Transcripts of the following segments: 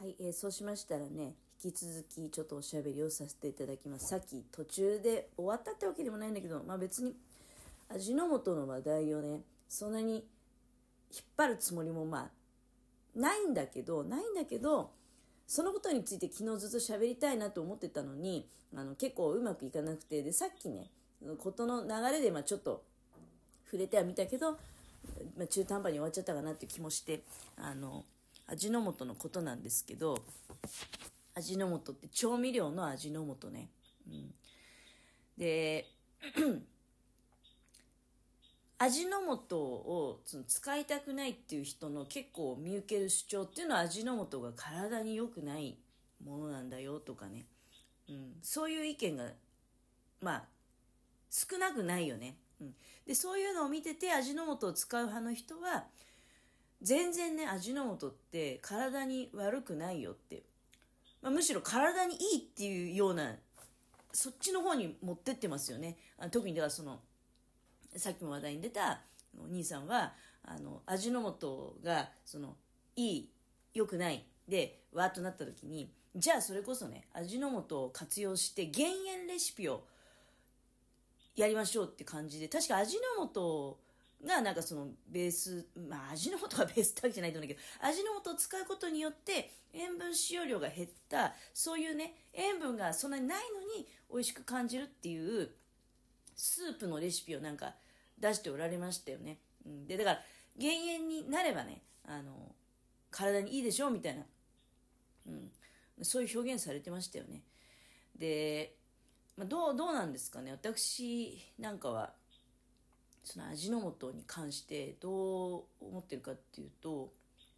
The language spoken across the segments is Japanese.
はい、えーそうしましたらね引き続きちょっとおしゃべりをさせていただきます。さっき途中で終わったってわけでもないんだけどまあ別に味の素の話題をねそんなに引っ張るつもりもまあないんだけどないんだけどそのことについて昨日ずっと喋りたいなと思ってたのにあの結構うまくいかなくてでさっきねことの流れでまあちょっと触れてはみたけど、まあ、中途半端に終わっちゃったかなっていう気もしてあの味の素のことなんですけど味の素って調味料の味の素ね、うん、で 味の素をその使いたくないっていう人の結構見受ける主張っていうのは味の素が体に良くないものなんだよとかね、うん、そういう意見がまあ少なくないよね、うん、でそういうのを見てて味の素を使う派の人は全然ね味の素って体に悪くないよって、まあ、むしろ体にいいっていうようなそっちの方に持ってってますよね。あ特にだからそのさっきも話題に出たお兄さんはあの味の素がそのいい良くないでわっとなった時にじゃあそれこそね味の素を活用して減塩レシピをやりましょうって感じで確か味の素がなんかそのベースまあ味の素がベースってわけじゃないと思うんだけど味の素を使うことによって塩分使用量が減ったそういうね塩分がそんなにないのに美味しく感じるっていうスープのレシピをなんか出しておられましたよね。うん、でだから減塩になればねあの体にいいでしょうみたいな、うん、そういう表現されてましたよね。で、まあ、どうどうなんですかね私なんかはその味の素に関してどう思ってるかっていうと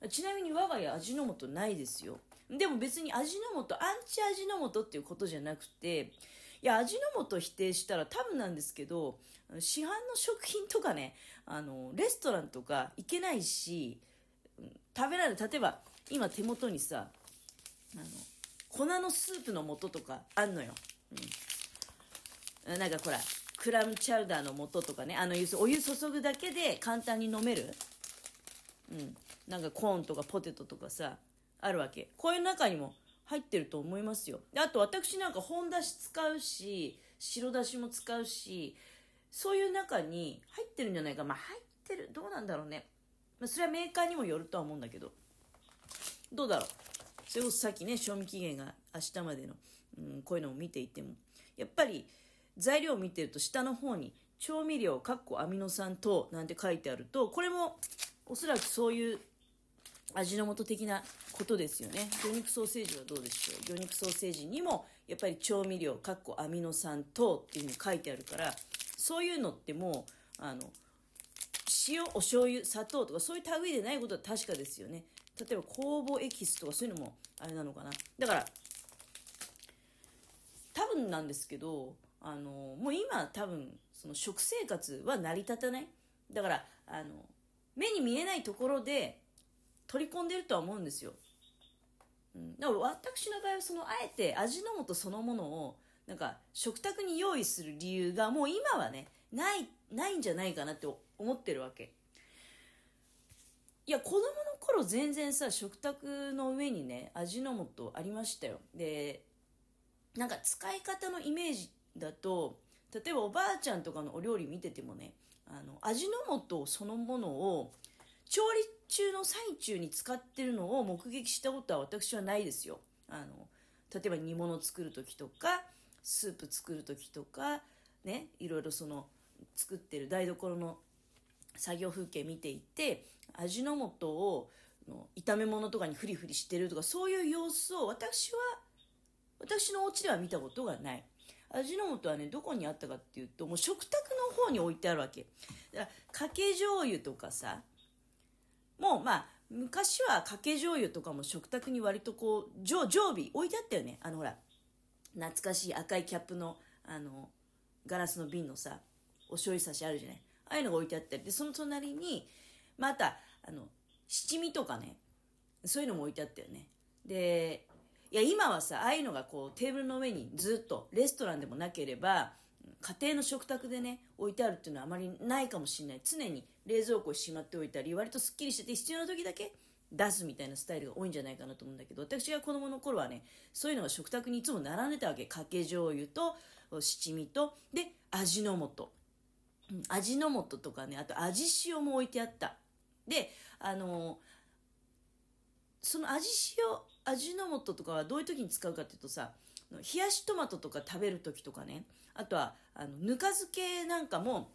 ちなみに我が家味の素ないですよ。でも別に味の素アンチ味の素っていうことじゃなくていや味の素否定したら多分なんですけど市販の食品とかねあのレストランとか行けないし食べられる例えば今手元にさあの粉のスープの素とかあんのよ、うん、なんかほらクラムチャウダーの素とかね。あのお湯注ぐだけで簡単に飲める、うん、なんかコーンとかポテトとかさあるわけ。こういう中にも入ってると思いますよ。であと私なんか本だし使うし白だしも使うしそういう中に入ってるんじゃないか。まあ入ってるどうなんだろうね、まあ、それはメーカーにもよるとは思うんだけど。どうだろう。それこそさっきね賞味期限が明日までの、うん、こういうのを見ていても。やっぱり材料を見てると下の方に調味料かっこアミノ酸等なんて書いてあるとこれもおそらくそういう味の素的なことですよね。魚肉ソーセージはどうでしょう？魚肉ソーセージにもやっぱり調味料かっこアミノ酸等っていうふうに書いてあるからそういうのってもうあの塩お醤油砂糖とかそういう類でないことは確かですよね。例えば酵母エキスとかそういうのもあれなのかな。だから多分なんですけどあのもう今多分その食生活は成り立たない。だからあの目に見えないところで取り込んでるとは思うんですよ、うん、だから私の場合はそのあえて味の素そのものをなんか食卓に用意する理由がもう今はねないないんじゃないかなって思ってるわけ。いや子供の頃全然さ食卓の上にね味の素ありましたよ。でなんか使い方のイメージだと例えばおばあちゃんとかのお料理見ててもねあの味の素そのものを調理中の最中に使ってるのを目撃したことは私はないですよ。あの例えば煮物作る時とかスープ作る時とかねいろいろその作ってる台所の作業風景見ていて味の素を炒め物とかにフリフリしてるとかそういう様子を私は私のお家では見たことがない。味の素はねどこにあったかっていうともう食卓の方に置いてあるわけ。だからかけ醤油とかさもうまあ昔はかけ醤油とかも食卓に割とこう常常備置いてあったよね。あのほら懐かしい赤いキャップのあのガラスの瓶のさお醤油差しあるじゃない。ああいうのが置いてあったり。でその隣にまたあの七味とかねそういうのも置いてあったよね。でいや今はさああいうのがこうテーブルの上にずっとレストランでもなければ家庭の食卓でね置いてあるっていうのはあまりないかもしれない。常に冷蔵庫にしまっておいたり割とすっきりしてて必要な時だけ出すみたいなスタイルが多いんじゃないかなと思うんだけど私が子供の頃はねそういうのが食卓にいつも並んでたわけ。かけ醤油と七味とで味の素、味の素とかねあと味塩も置いてあった。であのその味塩味の素とかはどういう時に使うかっていうとさ冷やしトマトとか食べる時とかね。あとはあのぬか漬けなんかも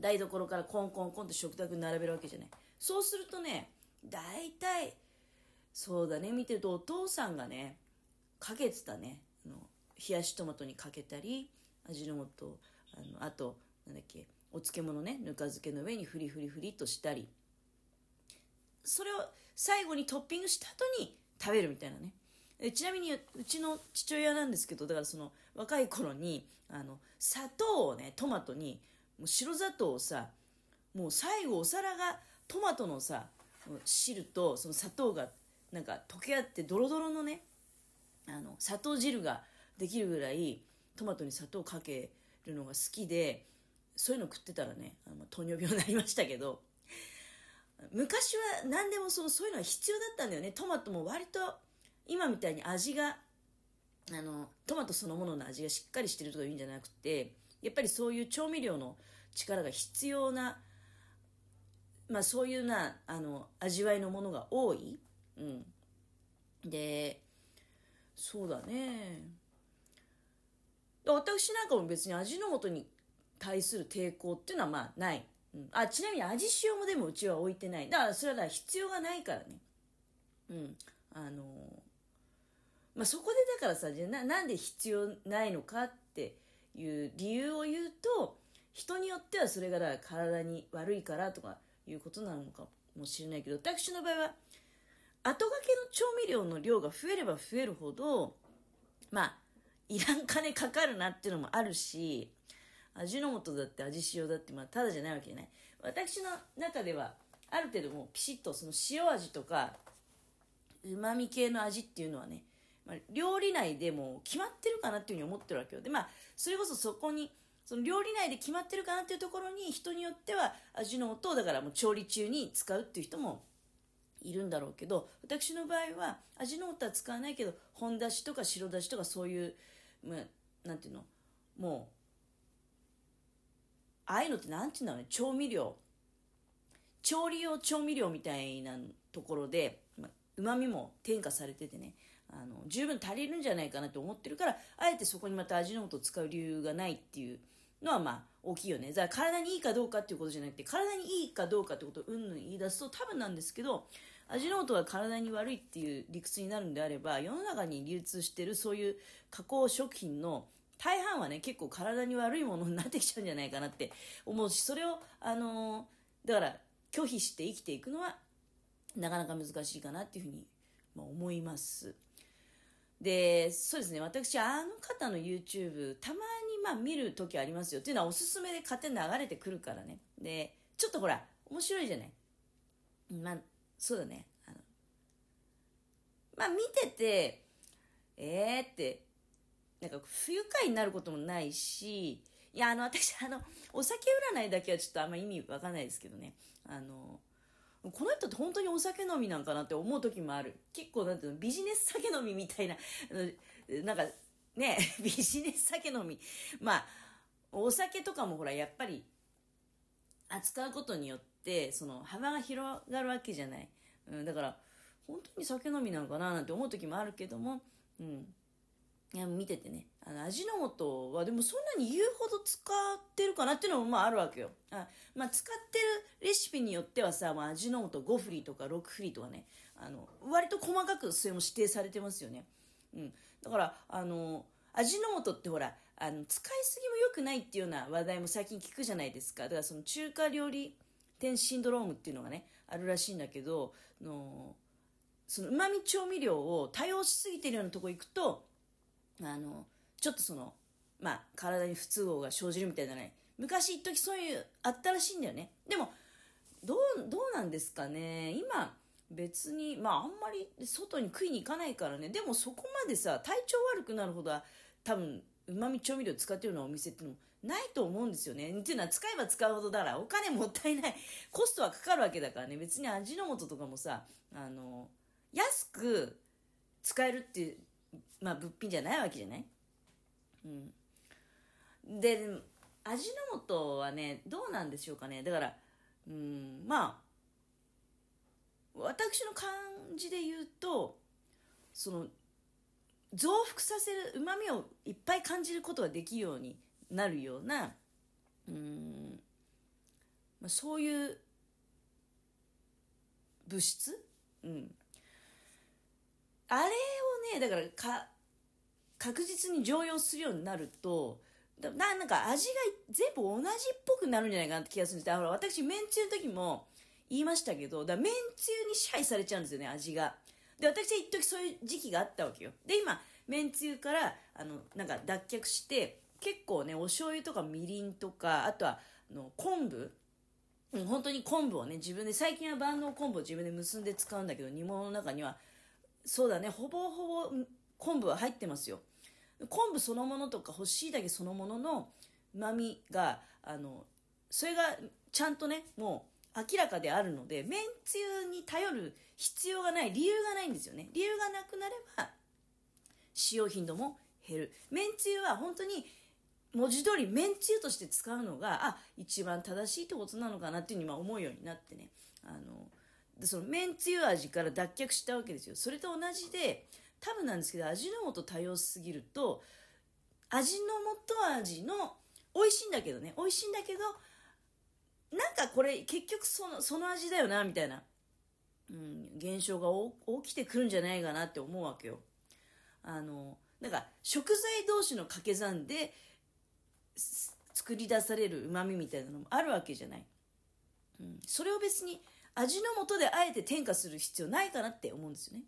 台所からコンコンコンって食卓並べるわけじゃない。そうするとね大体そうだね見てるとお父さんがねかけてたね。あの冷やしトマトにかけたり味の素あのあとなんだっけお漬物ねぬか漬けの上にフリフリフリとしたり。それを最後にトッピングした後に食べるみたいなね。ちなみにうちの父親なんですけどだからその若い頃にあの砂糖をねトマトにもう白砂糖をさもう最後お皿がトマトのさ汁とその砂糖がなんか溶け合ってドロドロのねあの砂糖汁ができるぐらいトマトに砂糖かけるのが好きでそういうの食ってたらねあの糖尿病になりましたけど昔は何でもそのそういうのは必要だったんだよね。トマトも割と今みたいに味があのトマトそのものの味がしっかりしてるとかいうんじゃなくてやっぱりそういう調味料の力が必要な、まあ、そういうなあの味わいのものが多い、うん、でそうだね。私なんかも別に味の素に対する抵抗っていうのはまあない、あちなみに味塩もでもうちは置いてない。だからそれは必要がないからね。うん。あのまあ、そこでだからさじゃななんで必要ないのかっていう理由を言うと人によってはそれがだ体に悪いからとかいうことなのかもしれないけど私の場合は後掛けの調味料の量が増えれば増えるほどまあいらん金かかるなっていうのもあるし味の素だって味塩だってまあただじゃないわけじゃない私の中ではある程度もうピシッとその塩味とかうまみ系の味っていうのはね、まあ、料理内でも決まってるかなっていうふうに思ってるわけよ。でまあそれこそそこにその料理内で決まってるかなっていうところに人によっては味の素をだからもう調理中に使うっていう人もいるんだろうけど私の場合は味の素は使わないけど本だしとか白だしとかそういう、まあ、なんていうの？もうああいうのってなんていうんだろうね調味料。調理用調味料みたいなところでうまみも添加されててねあの十分足りるんじゃないかなと思ってるからあえてそこにまた味の素を使う理由がないっていうのはまあ大きいよね。だから体にいいかどうかっていうことじゃなくて体にいいかどうかってことをうんぬん言い出すと多分なんですけど味の素が体に悪いっていう理屈になるんであれば世の中に流通してるそういう加工食品の大半はね結構体に悪いものになってきちゃうんじゃないかなって思うしそれをあのー、だから拒否して生きていくのはなかなか難しいかなっていうふうに、まあ、思います。で、そうですね、私、あの方の YouTube、たまにまあ見る時ありますよ。っていうのはおすすめで勝手に流れてくるからね。で、ちょっとほら、面白いじゃない。まあ、そうだね。あのまあ見てて、えーって、なんか不愉快になることもないし、いや、あの、私、あの、お酒占いだけはちょっとあんま意味わかんないですけどね。あの、この人って本当にお酒飲みなんかなって思う時もある。結構なんていうの、ビジネス酒飲みみたいな、なんかね、ビジネス酒飲み。まあ、お酒とかもほら、やっぱり扱うことによって、その幅が広がるわけじゃない。うん、だから、本当に酒飲みなのかななんて思う時もあるけども、うん。いや見ててね。あの味の素はでもそんなに言うほど使ってるかなっていうのもまああるわけよ。あ、まあ、使ってるレシピによってはさ、まあ、味の素5振りとか6振りとかね。あの割と細かくそれも指定されてますよね、うん、だからあの味の素ってほらあの使いすぎも良くないっていうような話題も最近聞くじゃないですか。だからその中華料理店シンドロームっていうのがねあるらしいんだけどのそのうまみ調味料を多用しすぎてるようなとこ行くとあのちょっとそのまあ体に不都合が生じるみたいなね昔一時そういうあったらしいんだよねでもどうどうなんですかね今別にまああんまり外に食いに行かないからねでもそこまでさ体調悪くなるほどは多分うまみ調味料使ってるようなお店ってのもないと思うんですよね。っていうのは使えば使うほどだからお金もったいない。コストはかかるわけだからね。別に味の素とかもさ、あの、安く使えるっていう、まあ物品じゃないわけじゃない？うん。で、味の素はね、どうなんでしょうかね？だから、うん、まあ、私の感じで言うと、その、増幅させる、旨味をいっぱい感じることができるようになるような、うん、まあ、そういう物質？うん。あれね、だからか、確実に常用するようになると、ななんか味が全部同じっぽくなるんじゃないかなって気がするんですほら私、めんつゆの時も言いましたけど、だめんつゆに支配されちゃうんですよね、味が。で、私は一時そういう時期があったわけよ。で、今、めんつゆから、あの、なんか脱却して、結構ね、お醤油とかみりんとか、あとは、あの、昆布、本当に昆布をね、自分で、最近は万能昆布を自分で結んで使うんだけど、煮物の中には、そうだね、ほぼほぼ昆布は入ってますよ。昆布そのものとか干し椎茸そのものの旨味が、あの、それがちゃんとね、もう明らかであるので、めんつゆに頼る必要がない、理由がないんですよね。理由がなくなれば、使用頻度も減る。めんつゆは本当に文字通りめんつゆとして使うのが、あ、一番正しいってことなのかなっていうふうに思うようになってね。あの、でそのめんつゆ味から脱却したわけですよ。それと同じで、多分なんですけど、味の素多様すぎると、味の素味の、美味しいんだけどね、美味しいんだけど、なんかこれ結局その、その味だよな、みたいな、うん、現象が起きてくるんじゃないかなって思うわけよ。あの、なんか食材同士の掛け算で作り出される旨味みたいなのもあるわけじゃない。うん、それを別に味の素であえて添加する必要ないかなって思うんですよね。